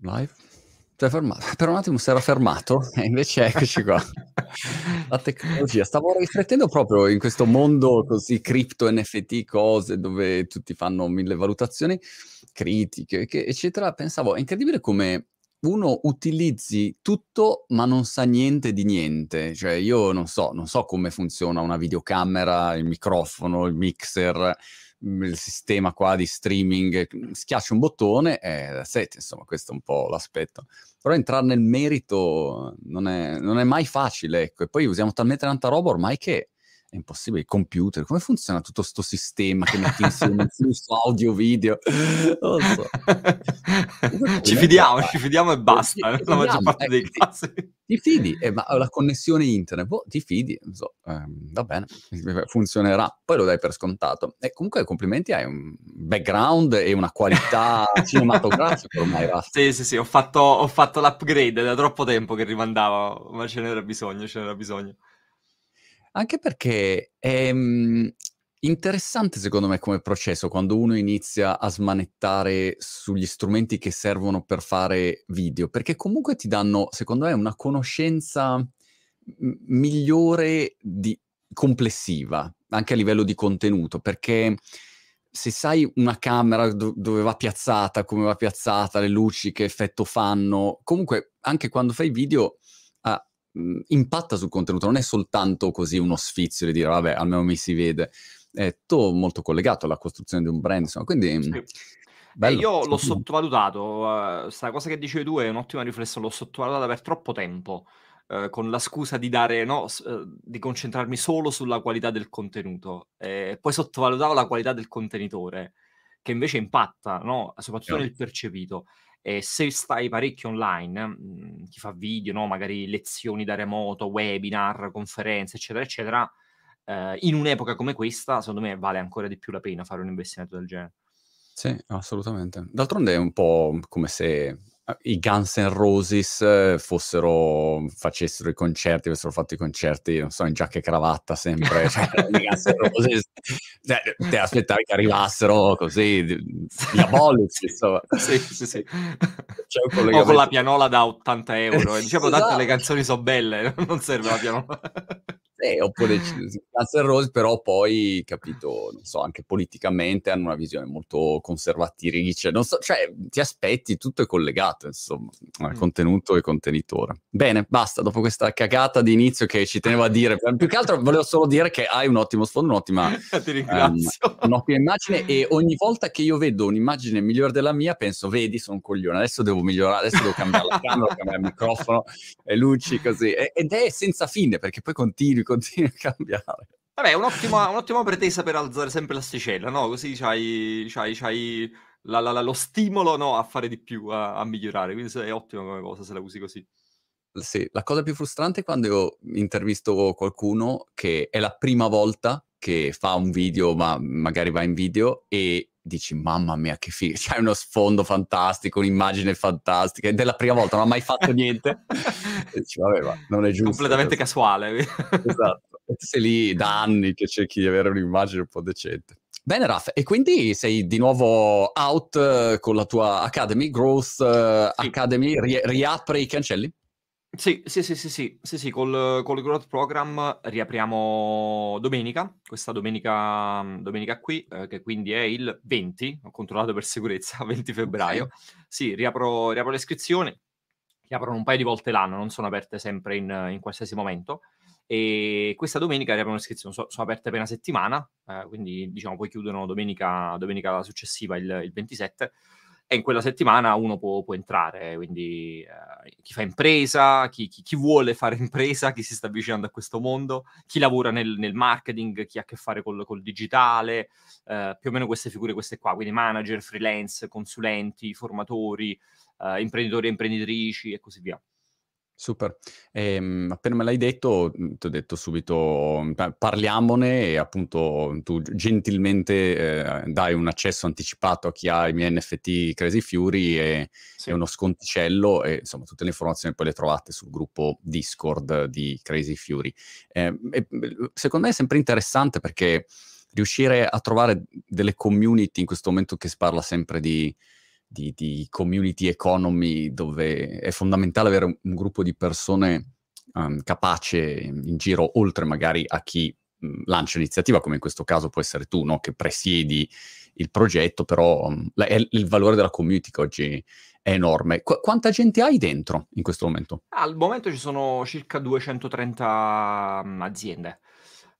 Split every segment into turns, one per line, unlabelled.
Live? Per un attimo si era fermato e invece eccoci qua. La tecnologia. Stavo riflettendo proprio in questo mondo così cripto, NFT, cose dove tutti fanno mille valutazioni critiche, che, eccetera. Pensavo, è incredibile come uno utilizzi tutto ma non sa niente di niente. Cioè io non so, non so come funziona una videocamera, il microfono, il mixer, il sistema qua di streaming. Schiaccio un bottone e set, insomma, questo è un po' l'aspetto. Però entrare nel merito non è, non è mai facile, ecco. E poi usiamo talmente tanta roba ormai che è impossibile. Il computer, come funziona tutto questo sistema che metti insieme flusso audio, video? Non lo so.
ci fidiamo, ci fidiamo e basta, sì, la maggior parte dei eh, casi.
Ti fidi, eh, ma la connessione internet, boh, ti fidi, so, eh, va bene, funzionerà, poi lo dai per scontato. E comunque complimenti, hai un background e una qualità cinematografica ormai.
Basta. Sì, sì, sì, ho fatto, ho fatto l'upgrade da troppo tempo che rimandava, ma ce n'era bisogno, ce n'era bisogno.
Anche perché è mh, interessante secondo me come processo quando uno inizia a smanettare sugli strumenti che servono per fare video, perché comunque ti danno, secondo me, una conoscenza m- migliore di, complessiva, anche a livello di contenuto, perché se sai una camera do- dove va piazzata, come va piazzata, le luci, che effetto fanno, comunque anche quando fai video mh, impatta sul contenuto, non è soltanto così uno sfizio di dire vabbè, almeno mi si vede, è tutto molto collegato alla costruzione di un brand, insomma, quindi... Sì.
Eh, io l'ho sottovalutato, questa uh, cosa che dicevi tu è un'ottima riflessione, l'ho sottovalutata per troppo tempo, uh, con la scusa di dare, no, uh, di concentrarmi solo sulla qualità del contenuto, e poi sottovalutavo la qualità del contenitore, che invece impatta, no, soprattutto nel percepito. E se stai parecchio online, mhmm, chi fa video, no, magari lezioni da remoto, webinar, conferenze, eccetera, eccetera, ehm, in un'epoca come questa, secondo me vale ancora di più la pena fare un investimento del genere.
Sì, assolutamente. D'altronde è un po' come se i Guns N' Roses eh, fossero, facessero i concerti, avessero fatto i concerti, non so, in giacca e cravatta sempre, cioè, i Guns N' Roses, cioè, te aspettavi che arrivassero così, diabolici, insomma.
Sì, sì, sì. O con la pianola da 80 euro, e diciamo, esatto. tanto le canzoni sono belle, non serve la pianola.
Eh, oppure Guns N' Roses, però poi, capito, non so, anche politicamente hanno una visione molto conservatrice, non so, cioè ti aspetti, tutto è collegato, insomma, mm. contenuto e contenitore. Bene, basta, dopo questa cagata di inizio che ci tenevo a dire, più che altro volevo solo dire che hai un ottimo sfondo, un'ottima. Um, un'ottima immagine e ogni volta che io vedo un'immagine migliore della mia penso, vedi, sono un coglione, adesso devo migliorare, adesso devo cambiare la camera, cambiare il microfono, e luci, così, ed è senza fine, perché poi continui, continui a cambiare.
Vabbè, un'ottima, un'ottima pretesa per alzare sempre l'asticella, no? Così c'hai, c'hai, c'hai la, la, la, lo stimolo no, a fare di più, a, a, migliorare. Quindi è ottima come cosa se la usi così.
Sì, la cosa più frustrante è quando io intervisto qualcuno che è la prima volta che fa un video, ma magari va in video e dici mamma mia che figo, c'hai uno sfondo fantastico, un'immagine fantastica ed è la prima volta, non ha mai fatto niente e dici vabbè ma non è giusto.
Completamente casuale.
esatto, e sei lì da anni che cerchi di avere un'immagine un po' decente. Bene Raf, e quindi sei di nuovo out uh, con la tua Academy, Growth uh, sì. Academy, ri- riapre i cancelli?
Sì, sì, sì, sì, sì, sì, sì, col, col Growth Program riapriamo domenica, questa domenica, domenica qui, eh, che quindi è il 20, ho controllato per sicurezza, 20 febbraio. Okay. Sì, riapro, riapro le iscrizioni, riaprono un paio di volte l'anno, non sono aperte sempre in, in qualsiasi momento. E questa domenica riaprono le iscrizioni, so, sono aperte appena settimana, eh, quindi diciamo poi chiudono domenica, domenica successiva, il, il 27 e in quella settimana uno può, può entrare, quindi eh, chi fa impresa, chi, chi, chi, vuole fare impresa, chi si sta avvicinando a questo mondo, chi lavora nel, nel marketing, chi ha a che fare col, col digitale, eh, più o meno queste figure queste qua, quindi manager, freelance, consulenti, formatori, eh, imprenditori e imprenditrici e così via.
Super. Ehm, appena me l'hai detto, mhmm, ti ho detto subito, parliamone e appunto tu gentilmente eh, dai un accesso anticipato a chi ha i miei NFT Crazy Fury e, sì. e, uno sconticello e insomma tutte le informazioni poi le trovate sul gruppo Discord di Crazy Fury. Eh, secondo me è sempre interessante perché riuscire a trovare delle community in questo momento che si parla sempre di di, di community economy dove è fondamentale avere un, un gruppo di persone um, capace in giro, oltre magari a chi mh, lancia l'iniziativa, come in questo caso può essere tu, no? che presiedi il progetto, però um, la, è il valore della community che oggi è enorme. Qu- quanta gente hai dentro in questo momento?
Al momento ci sono circa 230 mm, aziende.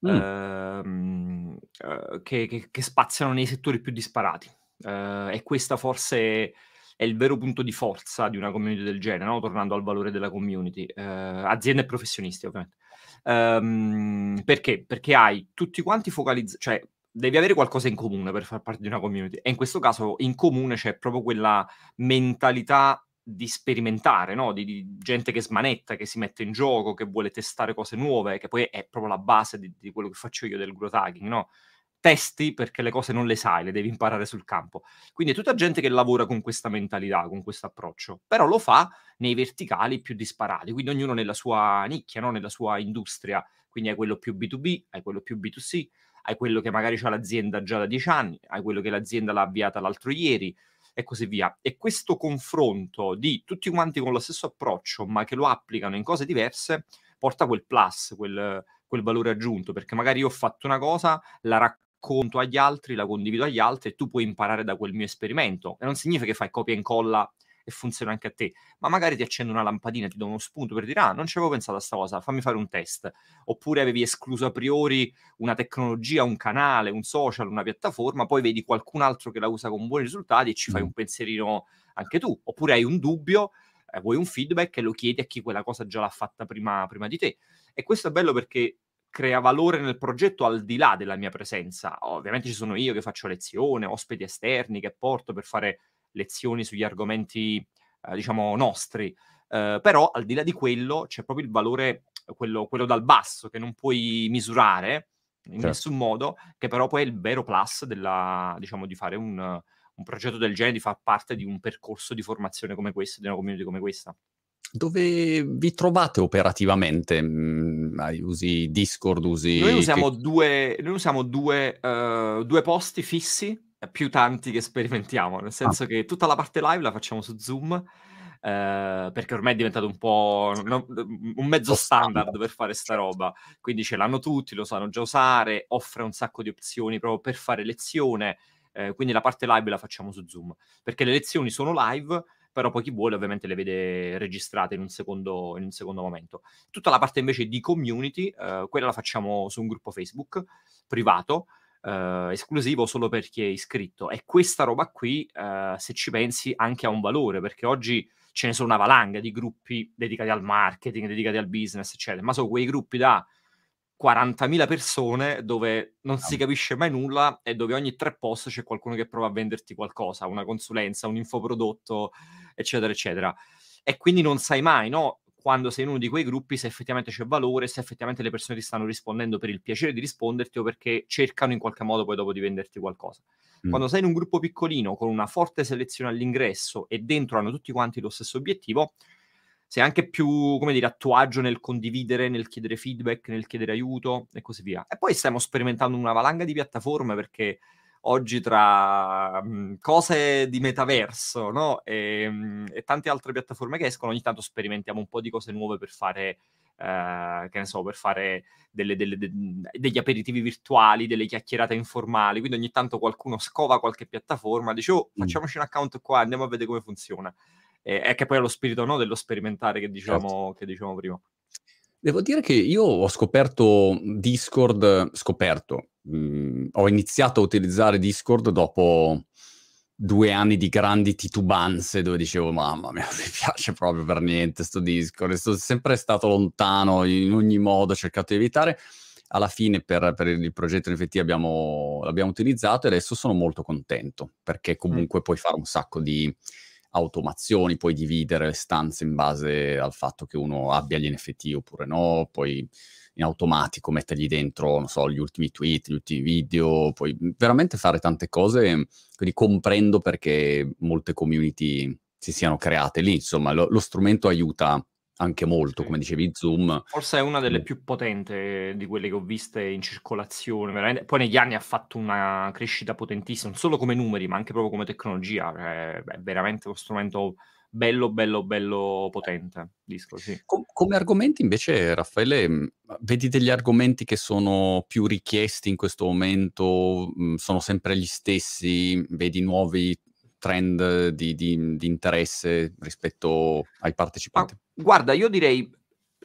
Mm. Ehm, uh, che, che, che, spaziano nei settori più disparati. Uh, e questa forse è il vero punto di forza di una community del genere, no? tornando al valore della community. Uh, aziende e professionisti, ovviamente. Um, perché? Perché hai tutti quanti focalizzati, cioè devi avere qualcosa in comune per far parte di una community. E in questo caso in comune c'è proprio quella mentalità di sperimentare, no? di, di, gente che smanetta, che si mette in gioco, che vuole testare cose nuove, che poi è proprio la base di, di quello che faccio io del growth hacking, no? Testi perché le cose non le sai, le devi imparare sul campo. Quindi è tutta gente che lavora con questa mentalità, con questo approccio, però lo fa nei verticali più disparati, quindi ognuno nella sua nicchia, no? nella sua industria. Quindi hai quello più B2B, hai quello più B2C, hai quello che magari ha l'azienda già da dieci anni, hai quello che l'azienda l'ha avviata l'altro ieri e così via. E questo confronto di tutti quanti con lo stesso approccio, ma che lo applicano in cose diverse, porta quel plus, quel, quel valore aggiunto, perché magari io ho fatto una cosa, la racconto agli altri, la condivido agli altri e tu puoi imparare da quel mio esperimento. E non significa che fai copia e incolla e funziona anche a te, ma magari ti accendo una lampadina, ti do uno spunto per dire ah, non ci avevo pensato a sta cosa, fammi fare un test. Oppure avevi escluso a priori una tecnologia, un canale, un social, una piattaforma, poi vedi qualcun altro che la usa con buoni risultati e ci fai un pensierino anche tu. Oppure hai un dubbio, eh, vuoi un feedback e lo chiedi a chi quella cosa già l'ha fatta prima, prima di te. E questo è bello perché crea valore nel progetto al di là della mia presenza. Ovviamente ci sono io che faccio lezione, ospiti esterni che porto per fare lezioni sugli argomenti, eh, diciamo, nostri. Eh, però al di là di quello c'è proprio il valore, quello, quello dal basso, che non puoi misurare in certo. nessun modo, che però poi è il vero plus della, diciamo, di fare un, un progetto del genere, di far parte di un percorso di formazione come questo, di una community come questa.
Dove vi trovate operativamente? Mm, usi Discord? Usi...
Noi usiamo che... due, noi usiamo due, uh, due posti fissi più tanti che sperimentiamo, nel ah. senso ah. che tutta la parte live la facciamo su Zoom, eh, perché ormai è diventato un po' no, un mezzo standard per fare sta roba, quindi ce l'hanno tutti, lo sanno già usare, offre un sacco di opzioni proprio per fare lezione, eh, quindi la parte live la facciamo su Zoom, perché le lezioni sono live, però poi chi vuole ovviamente le vede registrate in un secondo, in un secondo momento. Tutta la parte invece di community, eh, quella la facciamo su un gruppo Facebook privato, Uh, esclusivo solo per chi è iscritto. E questa roba qui, uh, se ci pensi, anche ha un valore, perché oggi ce ne sono una valanga di gruppi dedicati al marketing, dedicati al business, eccetera, ma sono quei gruppi da 40.000 persone dove non si capisce mai nulla e dove ogni tre post c'è qualcuno che prova a venderti qualcosa, una consulenza, un infoprodotto, eccetera, eccetera. E quindi non sai mai, no? quando sei in uno di quei gruppi se effettivamente c'è valore, se effettivamente le persone ti stanno rispondendo per il piacere di risponderti o perché cercano in qualche modo poi dopo di venderti qualcosa. Mm. Quando sei in un gruppo piccolino con una forte selezione all'ingresso e dentro hanno tutti quanti lo stesso obiettivo, sei anche più, come dire, a tuo agio nel condividere, nel chiedere feedback, nel chiedere aiuto e così via. E poi stiamo sperimentando una valanga di piattaforme perché oggi tra mh, mhmm, cose di metaverso no? e, mh, mhmm, e, tante altre piattaforme che escono, ogni tanto sperimentiamo un po' di cose nuove per fare, eh, che ne so, per fare delle, delle, de, degli aperitivi virtuali, delle chiacchierate informali. Quindi ogni tanto qualcuno scova qualche piattaforma, dice, oh, facciamoci un account qua, andiamo a vedere come funziona. E, e che poi è lo spirito no, dello sperimentare che diciamo, che dicevamo prima.
Devo dire che io ho scoperto Discord, scoperto, mh, mhmm, ho iniziato a utilizzare Discord dopo due anni di grandi titubanze dove dicevo mamma mia, mi piace proprio per niente sto Discord, sono sempre stato lontano in ogni modo, ho cercato di evitare. Alla fine per, per il progetto in effetti abbiamo, l'abbiamo utilizzato e adesso sono molto contento perché comunque mm. puoi fare un sacco di automazioni, puoi dividere le stanze in base al fatto che uno abbia gli NFT oppure no, puoi in automatico mettergli dentro, non so, gli ultimi tweet, gli ultimi video, puoi veramente fare tante cose, quindi comprendo perché molte community si siano create lì, insomma, lo, lo strumento aiuta anche molto,
Sì.
come dicevi Zoom.
Forse è una delle
Mh.
più potente di quelle che ho viste in circolazione, veramente poi negli anni ha fatto una crescita potentissima, non solo come numeri, ma anche proprio come tecnologia, cioè è veramente uno strumento bello, bello, bello potente, Discord, sì.
Co come argomenti invece, Raffaele, mhmm, vedi degli argomenti che sono più richiesti in questo momento? Mhmm, sono sempre gli stessi? Vedi nuovi trend di di di interesse rispetto ai
Ma
partecipanti?
guarda, io direi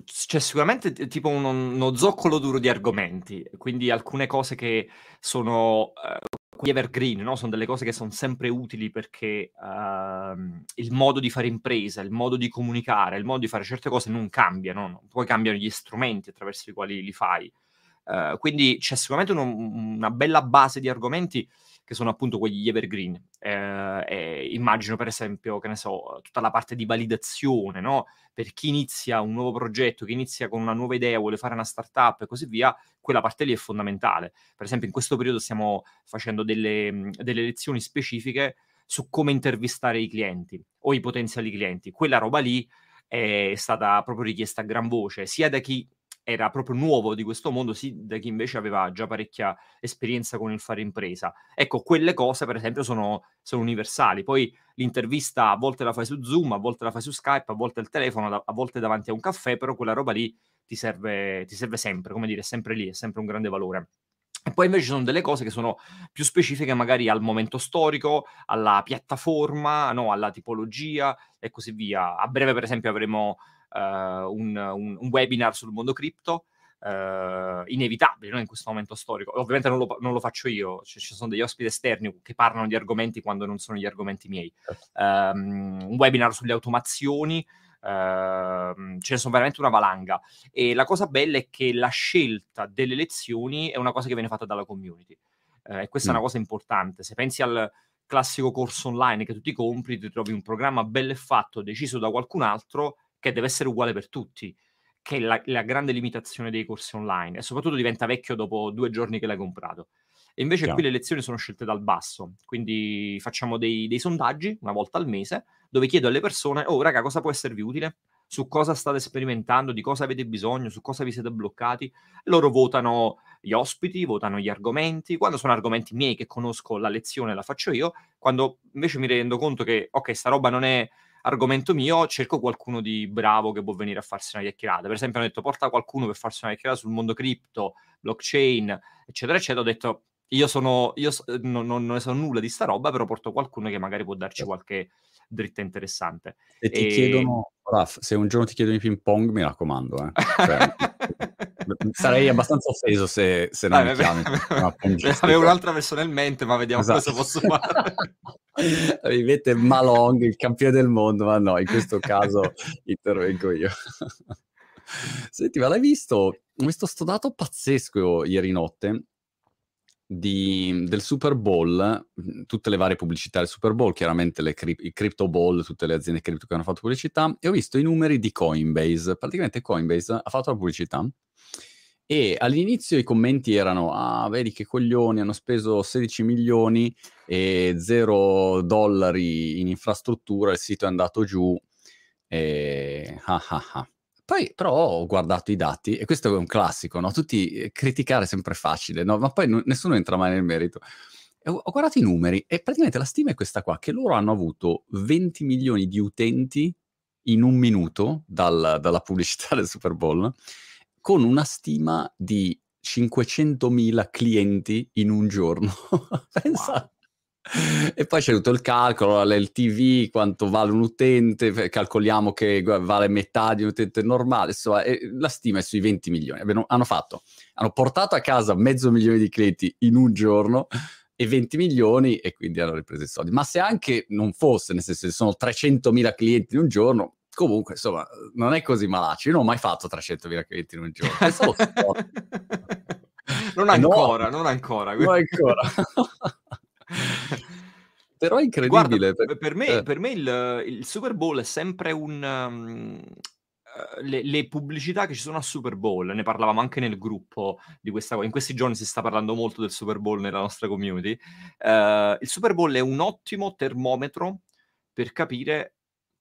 c'è sicuramente t tipo uno uno zoccolo duro di argomenti, quindi alcune cose che sono, quegli evergreen, no, son delle cose che son sempre utili perché, uhm, il modo di fare impresa, il modo di comunicare, il modo di fare certe cose non cambiano, no, poi cambiano gli strumenti attraverso i quali li fai. Ehm, quindi c'è sicuramente uno una bella base di argomenti che sono appunto quegli evergreen. Ehm, e immagino per esempio, che ne so, tutta la parte di validazione, no, per chi inizia un nuovo progetto, chi inizia con una nuova idea, vuole fare una startup e così via, quella parte lì è fondamentale. Per esempio in questo periodo stiamo facendo delle delle lezioni specifiche su come intervistare i clienti o i potenziali clienti. Quella roba lì è stata proprio richiesta a gran voce, sia da chi era proprio nuovo di questo mondo, sì da chi invece aveva già parecchia esperienza con il fare impresa. Ecco, quelle cose per esempio sono sono universali. Poi l'intervista a volte la fai su Zoom, a volte la fai su Skype, a volte al telefono, a volte davanti a un caffè, però quella roba lì ti serve ti serve sempre, come dire, è sempre lì, è sempre un grande valore. E poi invece ci son delle cose che sono più specifiche magari al momento storico, alla piattaforma, no, alla tipologia e così via. A breve per esempio avremo, un un un webinar sul mondo cripto, ehm, inevitabile, no, in questo momento storico. Ovviamente non lo non lo faccio io, ci ci son degli ospiti esterni che parlano di argomenti quando non sono gli argomenti miei.
Certo.
Ehm, un webinar sulle automazioni, ehm, ce ne son veramente una valanga. E la cosa bella è che la scelta delle lezioni è una cosa che viene fatta dalla community. Ehm, e questa è
Mh.
una cosa importante. Se pensi al classico corso online che tu ti compri, ti trovi un programma bello e fatto, deciso da qualcun altro, che deve essere uguale per tutti, che è la la grande limitazione dei corsi online e soprattutto diventa vecchio dopo 2 giorni che l'hai comprato. E invece qui
Chiaro.
le lezioni sono scelte dal basso, quindi facciamo dei dei sondaggi 1 volta al mese, dove chiedo alle persone: "Oh raga, cosa può esservi utile? Su cosa state sperimentando? Di cosa avete bisogno? Su cosa vi siete bloccati?" Loro votano gli ospiti, votano gli argomenti. Quando sono argomenti miei che conosco, la lezione la faccio io. Quando invece mi rendo conto che: "Okay, sta roba non è argomento mio", cerco qualcuno di bravo che può venire a farsi una chiacchierata. Per esempio hanno detto: "Porta qualcuno per farsi una chiacchierata sul mondo cripto, blockchain, eccetera, eccetera". Ho detto: "Io sono io s non non ne so nulla di sta roba, però porto qualcuno che magari può darci
Cer
qualche dritta interessante".
Se ti
Ehm
chiedono Raf, se un giorno ti chiedono i ping pong, mi raccomando, eh. Cioè, sarei abbastanza offeso se se non
Ah,
mi chiami una
avevo un'altra persona in mente, ma vediamo cosa
Esatto.
posso fare.
Mi mette Malong, il campione del mondo, ma no, in questo caso intervengo io. Senti, ma l'hai visto ho visto 'sto dato pazzesco ieri notte di del Super Bowl, tutte le varie pubblicità del Super Bowl, chiaramente le cri i crypto ball, tutte le aziende cripto che hanno fatto pubblicità, e ho visto i numeri di Coinbase. Praticamente Coinbase ha fatto la pubblicità e all'inizio i commenti erano: "Ah, vedi che coglioni, hanno speso 16.000.000 e 0 dollari in infrastruttura, il sito è andato giù, ehm, ah, ah, ah". Poi però ho guardato i dati e questo è un classico, no, tutti ehm, criticare è sempre facile, no, ma poi nu nessuno entra mai nel merito. E ho guardato i numeri e praticamente la stima è questa qua, che loro hanno avuto 20.000.000 di utenti in 1 minuto dal dalla pubblicità del Super Bowl, con una stima di 500.000 clienti in 1 giorno. Pensa
Wow.
e poi c'è tutto il calcolo, l'LTV, quanto vale un utente, calcoliamo che vale metà di un utente normale, insomma, la stima è sui 20.000.000. Abbiano hanno fatto hanno portato a casa mezzo milione di clienti in 1 giorno e 20.000.000 e quindi hanno ripreso i soldi. Ma se anche non fosse, nel senso, se sono 300.000 clienti in 1 giorno, comunque insomma, non è così malaccio. Io non ho mai fatto 300.000 clienti in 1 giorno.
Non ancora, non ancora.
Non ancora. Però è
Guarda,
incredibile
p per me
eh.
per me il il Super Bowl è sempre un mhmm, ehm, le le pubblicità che ci sono al Super Bowl, ne parlavamo anche nel gruppo di questa in questi giorni si sta parlando molto del Super Bowl nella nostra community. Ehm, il Super Bowl è un ottimo termometro per capire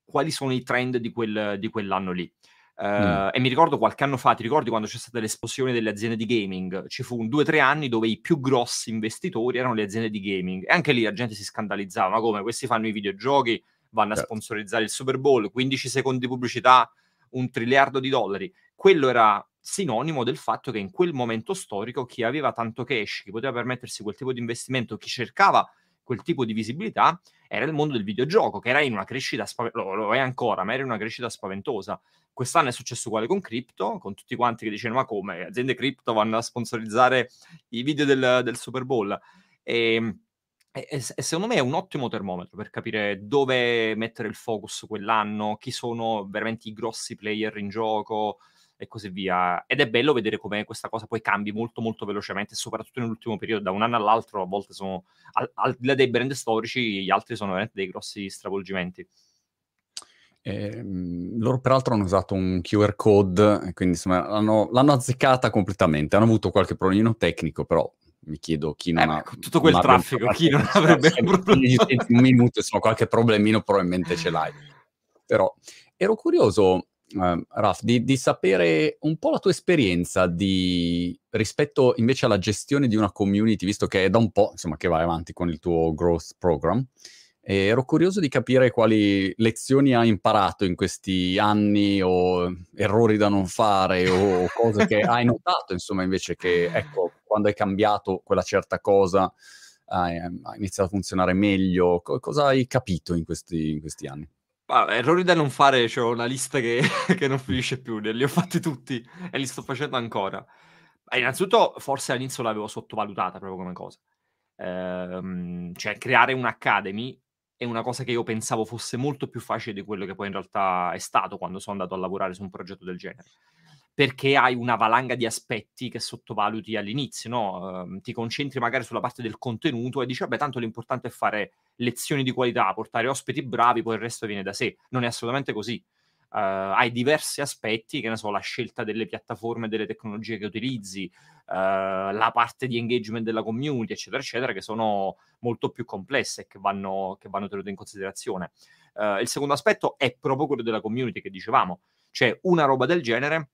quali sono i trend di quel di quell'anno lì. Uh, mm. E mi ricordo qualche anno fa, ti ricordi quando c'è stata l'esplosione delle aziende di gaming? Ci fu un due o tre anni dove i più grossi investitori erano le aziende di gaming. E anche lì la gente si scandalizzava, ma come questi fanno i videogiochi, vanno a certo. sponsorizzare il Super Bowl, 15 secondi di pubblicità, un triliardo di dollari. Quello era sinonimo del fatto che in quel momento storico chi aveva tanto cash, chi poteva permettersi quel tipo di investimento, chi cercava quel tipo di visibilità, era il mondo del videogioco, che era in una crescita spaventosa, lo, è ancora, ma era in una crescita spaventosa. Quest'anno è successo uguale con Crypto, con tutti quanti che dicevano ma come, aziende Crypto vanno a sponsorizzare i video del, del Super Bowl. E, e, e, secondo me è un ottimo termometro per capire dove mettere il focus quell'anno, chi sono veramente i grossi player in gioco, e così via. Ed è bello vedere come questa cosa poi cambi molto molto velocemente, soprattutto nell'ultimo periodo, da un anno all'altro, a volte sono, al, al di là dei brand storici, gli altri sono veramente dei grossi stravolgimenti.
Eh, loro peraltro hanno usato un QR code, quindi insomma l'hanno, l'hanno azzeccata completamente, hanno avuto qualche problemino tecnico, però mi chiedo chi non eh, ha...
Tutto quel traffico, chi non avrebbe? Un
minuto, insomma, qualche problemino probabilmente ce l'hai. Però ero curioso, uh, Raf, di, di, sapere un po' la tua esperienza di, rispetto invece alla gestione di una community, visto che è da un po' insomma, che vai avanti con il tuo growth program. E ero curioso di capire quali lezioni hai imparato in questi anni o errori da non fare o cose che hai notato, insomma, invece che, ecco, quando hai cambiato quella certa cosa ha iniziato a funzionare meglio. Co- cosa hai capito in questi, in questi anni?
Ah, errori da non fare, c'ho una lista che, che non finisce più, li ho fatti tutti e li sto facendo ancora. Eh, innanzitutto, forse all'inizio l'avevo sottovalutata proprio come cosa. Ehm, cioè, creare un'academy è una cosa che io pensavo fosse molto più facile di quello che poi in realtà è stato quando sono andato a lavorare su un progetto del genere perché hai una valanga di aspetti che sottovaluti all'inizio, no? uh, ti concentri magari sulla parte del contenuto e dici, vabbè, tanto l'importante è fare lezioni di qualità, portare ospiti bravi, poi il resto viene da sé. Non è assolutamente così. Uh, hai diversi aspetti, che ne so, la scelta delle piattaforme, delle tecnologie che utilizzi, uh, la parte di engagement della community, eccetera, eccetera, che sono molto più complesse e che vanno, che vanno tenute in considerazione. Uh, il secondo aspetto è proprio quello della community che dicevamo, cioè una roba del genere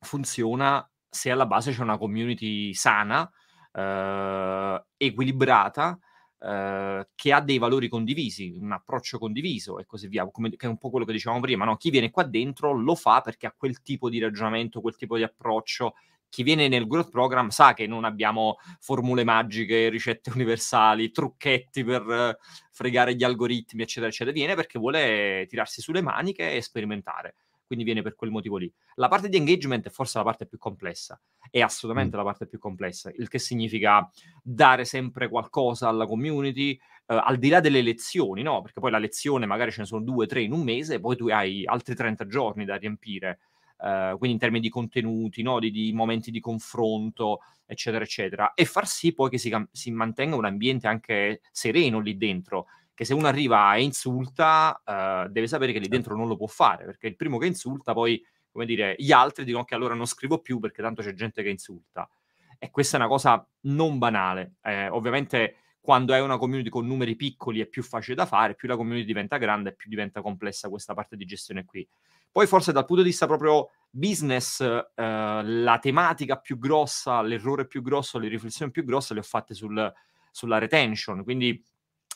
funziona se alla base c'è una community sana, eh, equilibrata, eh, che ha dei valori condivisi, un approccio condiviso e così via, come, che è un po' quello che dicevamo prima, no? chi viene qua dentro lo fa perché ha quel tipo di ragionamento, quel tipo di approccio. Chi viene nel growth program sa che non abbiamo formule magiche, ricette universali, trucchetti per fregare gli algoritmi, eccetera, eccetera. Viene perché vuole tirarsi sulle maniche e sperimentare quindi viene per quel motivo lì. La parte di engagement è forse la parte più complessa, è assolutamente mm. la parte più complessa, il che significa dare sempre qualcosa alla community, eh, al di là delle lezioni, no? Perché poi la lezione magari ce ne sono due, tre in un mese, poi tu hai altri 30 giorni da riempire. Uh, quindi in termini di contenuti, no? di, di, momenti di confronto, eccetera, eccetera, e far sì poi che si, si mantenga un ambiente anche sereno lì dentro, che se uno arriva e insulta, uh, deve sapere che lì certo. dentro non lo può fare, perché il primo che insulta poi, come dire, gli altri dicono che allora non scrivo più perché tanto c'è gente che insulta. E questa è una cosa non banale. Eh, ovviamente quando hai una community con numeri piccoli è più facile da fare, più la community diventa grande, più diventa complessa questa parte di gestione qui. Poi forse dal punto di vista proprio business, eh, la tematica più grossa, l'errore più grosso, le riflessioni più grosse le ho fatte sul, sulla retention, quindi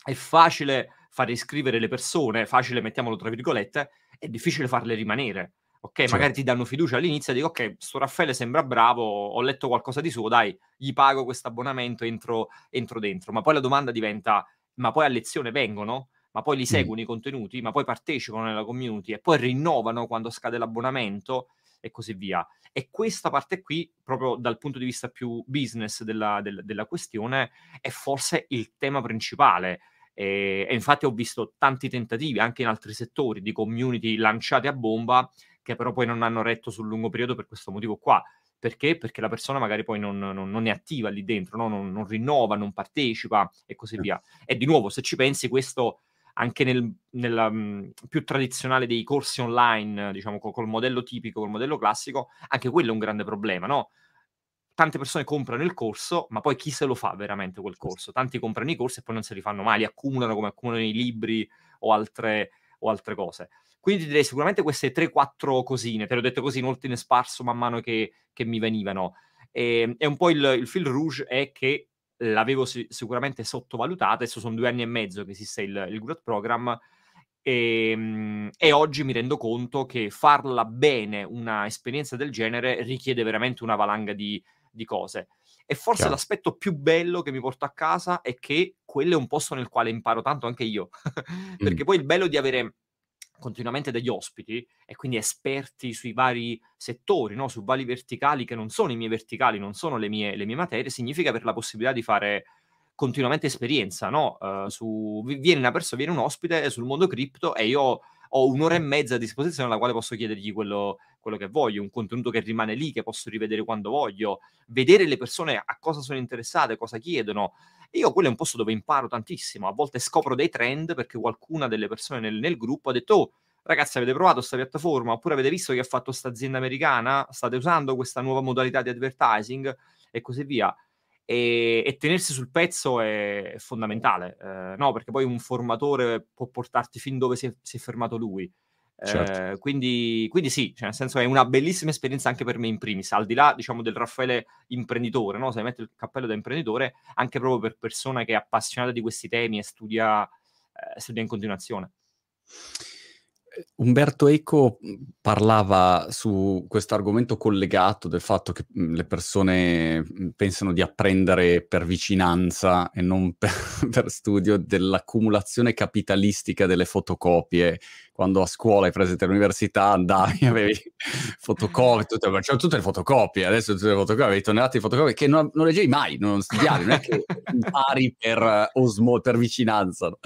è facile fare iscrivere le persone, facile mettiamolo tra virgolette, è difficile farle rimanere. Ok, certo. magari ti danno fiducia all'inizio e dico ok, sto Raffaele sembra bravo, ho letto qualcosa di suo, dai, gli pago questo abbonamento, entro, entro dentro. Ma poi la domanda diventa, ma poi a lezione vengono? Ma poi li seguono mm. i contenuti? Ma poi partecipano nella community? E poi rinnovano quando scade l'abbonamento? E così via. E questa parte qui, proprio dal punto di vista più business della, del, della questione, è forse il tema principale. E, e, infatti ho visto tanti tentativi anche in altri settori di community lanciate a bomba che però poi non hanno retto sul lungo periodo per questo motivo qua. Perché? Perché la persona magari poi non, non, non è attiva lì dentro, no? non, non, rinnova, non partecipa e così via. E di nuovo, se ci pensi, questo anche nel, nella mh, più tradizionale dei corsi online, diciamo col, col, modello tipico, col modello classico, anche quello è un grande problema, no? Tante persone comprano il corso, ma poi chi se lo fa veramente quel corso? Tanti comprano i corsi e poi non se li fanno mai, li accumulano come accumulano i libri o altre, o altre cose. Quindi direi sicuramente queste 3-4 cosine, te l'ho detto così in ordine sparso man mano che, che mi venivano. E, ehm, e, un po' il, il fil rouge è che l'avevo si- sicuramente sottovalutata, adesso sono due anni e mezzo che esiste il, il Growth Program, e, ehm, e, oggi mi rendo conto che farla bene una esperienza del genere richiede veramente una valanga di, di cose. E forse Chiaro. l'aspetto più bello che mi porto a casa è che quello è un posto nel quale imparo tanto anche io. Perché mm. poi il bello di avere continuamente degli ospiti e quindi esperti sui vari settori, no? su vari verticali che non sono i miei verticali, non sono le mie, le mie materie, significa avere la possibilità di fare continuamente esperienza, no? Uh, su, viene una persona, viene un ospite sul mondo cripto e io ho un'ora e mezza a disposizione alla quale posso chiedergli quello, quello, che voglio, un contenuto che rimane lì, che posso rivedere quando voglio, vedere le persone a cosa sono interessate, cosa chiedono. E io quello è un posto dove imparo tantissimo, a volte scopro dei trend perché qualcuna delle persone nel, nel gruppo ha detto oh, ragazzi avete provato questa piattaforma oppure avete visto che ha fatto questa azienda americana, state usando questa nuova modalità di advertising e così via e, e tenersi sul pezzo è fondamentale, eh, no? Perché poi un formatore può portarti fin dove si è, si è fermato lui. Certo. Eh, quindi, quindi, sì, cioè nel senso è una bellissima esperienza anche per me in primis, al di là diciamo del Raffaele imprenditore, no? se mette il cappello da imprenditore, anche proprio per persona che è appassionata di questi temi e studia, eh, studia in continuazione.
Umberto Eco mhmm, parlava su questo argomento collegato del fatto che mhmm, le persone mhmm, pensano di apprendere per vicinanza e non per, per, studio dell'accumulazione capitalistica delle fotocopie. Quando a scuola hai presente all'università andavi, avevi fotocopie, tutte, c'erano tutte le fotocopie, adesso tutte le fotocopie, avevi tonnellate di fotocopie che non, non leggevi mai, non studiavi, non è che impari per osmo, per vicinanza. No?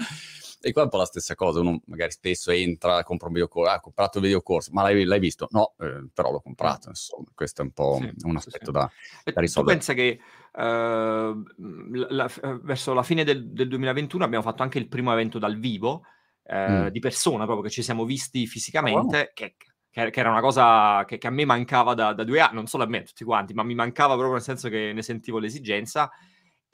E qua è un po' la stessa cosa, uno magari spesso entra, compra un videocorso, ah, ho comprato il videocorso, ma l'hai, l'hai visto? No, eh, però l'ho comprato, insomma, questo è un po' sì, un aspetto sì. da, da, risolvere.
Tu pensa che uh, la, verso la fine del, del, 2021 abbiamo fatto anche il primo evento dal vivo, uh, mm. di persona, proprio che ci siamo visti fisicamente, oh, wow. che, che, era una cosa che, che a me mancava da, da, due anni, non solo a me, a tutti quanti, ma mi mancava proprio nel senso che ne sentivo l'esigenza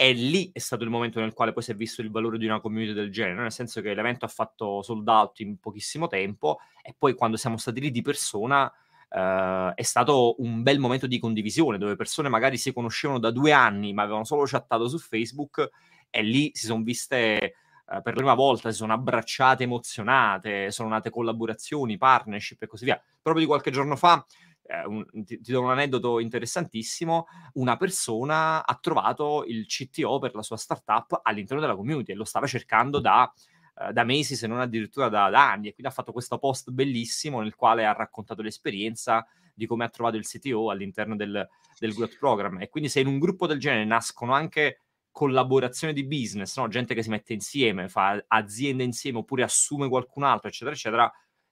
e lì è stato il momento nel quale poi si è visto il valore di una community del genere, nel senso che l'evento ha fatto sold out in pochissimo tempo e poi quando siamo stati lì di persona uh, è stato un bel momento di condivisione dove persone magari si conoscevano da due anni ma avevano solo chattato su Facebook e lì si sono viste uh, per la prima volta, si sono abbracciate emozionate, sono nate collaborazioni, partnership e così via. Proprio di qualche giorno fa eh, un, ti, ti, do un aneddoto interessantissimo, una persona ha trovato il CTO per la sua startup all'interno della community e lo stava cercando da, eh, da mesi, se non addirittura da, da, anni, e quindi ha fatto questo post bellissimo nel quale ha raccontato l'esperienza di come ha trovato il CTO all'interno del, del Growth Program. E quindi se in un gruppo del genere nascono anche collaborazioni di business, no? gente che si mette insieme, fa aziende insieme oppure assume qualcun altro, eccetera, eccetera,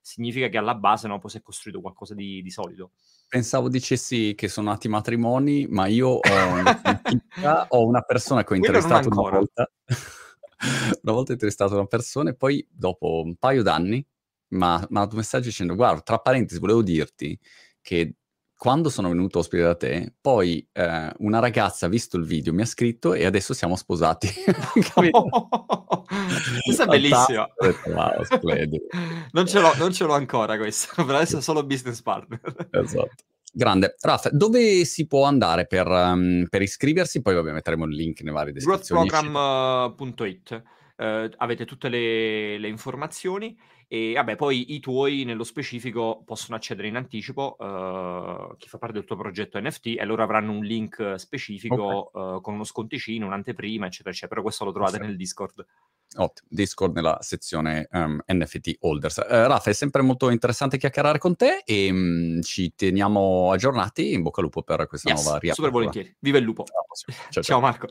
significa che alla base no, poi si è costruito qualcosa di, di solido.
Pensavo dicessi che sono nati matrimoni, ma io ho una, ho una persona che ho intervistato una volta. una volta ho intervistato una persona e poi dopo un paio d'anni mi ha mandato un messaggio dicendo guarda, tra parentesi volevo dirti che quando sono venuto ospite da te, poi eh, una ragazza ha visto il video, mi ha scritto e adesso siamo sposati.
Questa è bellissima. Wow, non, ce l'ho, non ce l'ho ancora questo, per adesso solo business partner.
esatto. Grande. Raffa, dove si può andare per, um, per iscriversi? Poi vabbè metteremo il link nelle varie descrizioni.
Growthprogram.it uh, avete tutte le, le informazioni e vabbè, poi i tuoi nello specifico possono accedere in anticipo, uh, chi fa parte del tuo progetto NFT, e loro avranno un link specifico okay. uh, con uno sconticino, un'anteprima, eccetera, eccetera. Però questo lo trovate sì. nel Discord.
Ottimo, Discord nella sezione um, NFT Holders. Uh, Raffa, è sempre molto interessante chiacchierare con te e um, ci teniamo aggiornati. In bocca al lupo per questa yes, nuova riapertura.
Super volentieri. Viva il lupo. Ciao, ciao. ciao Marco.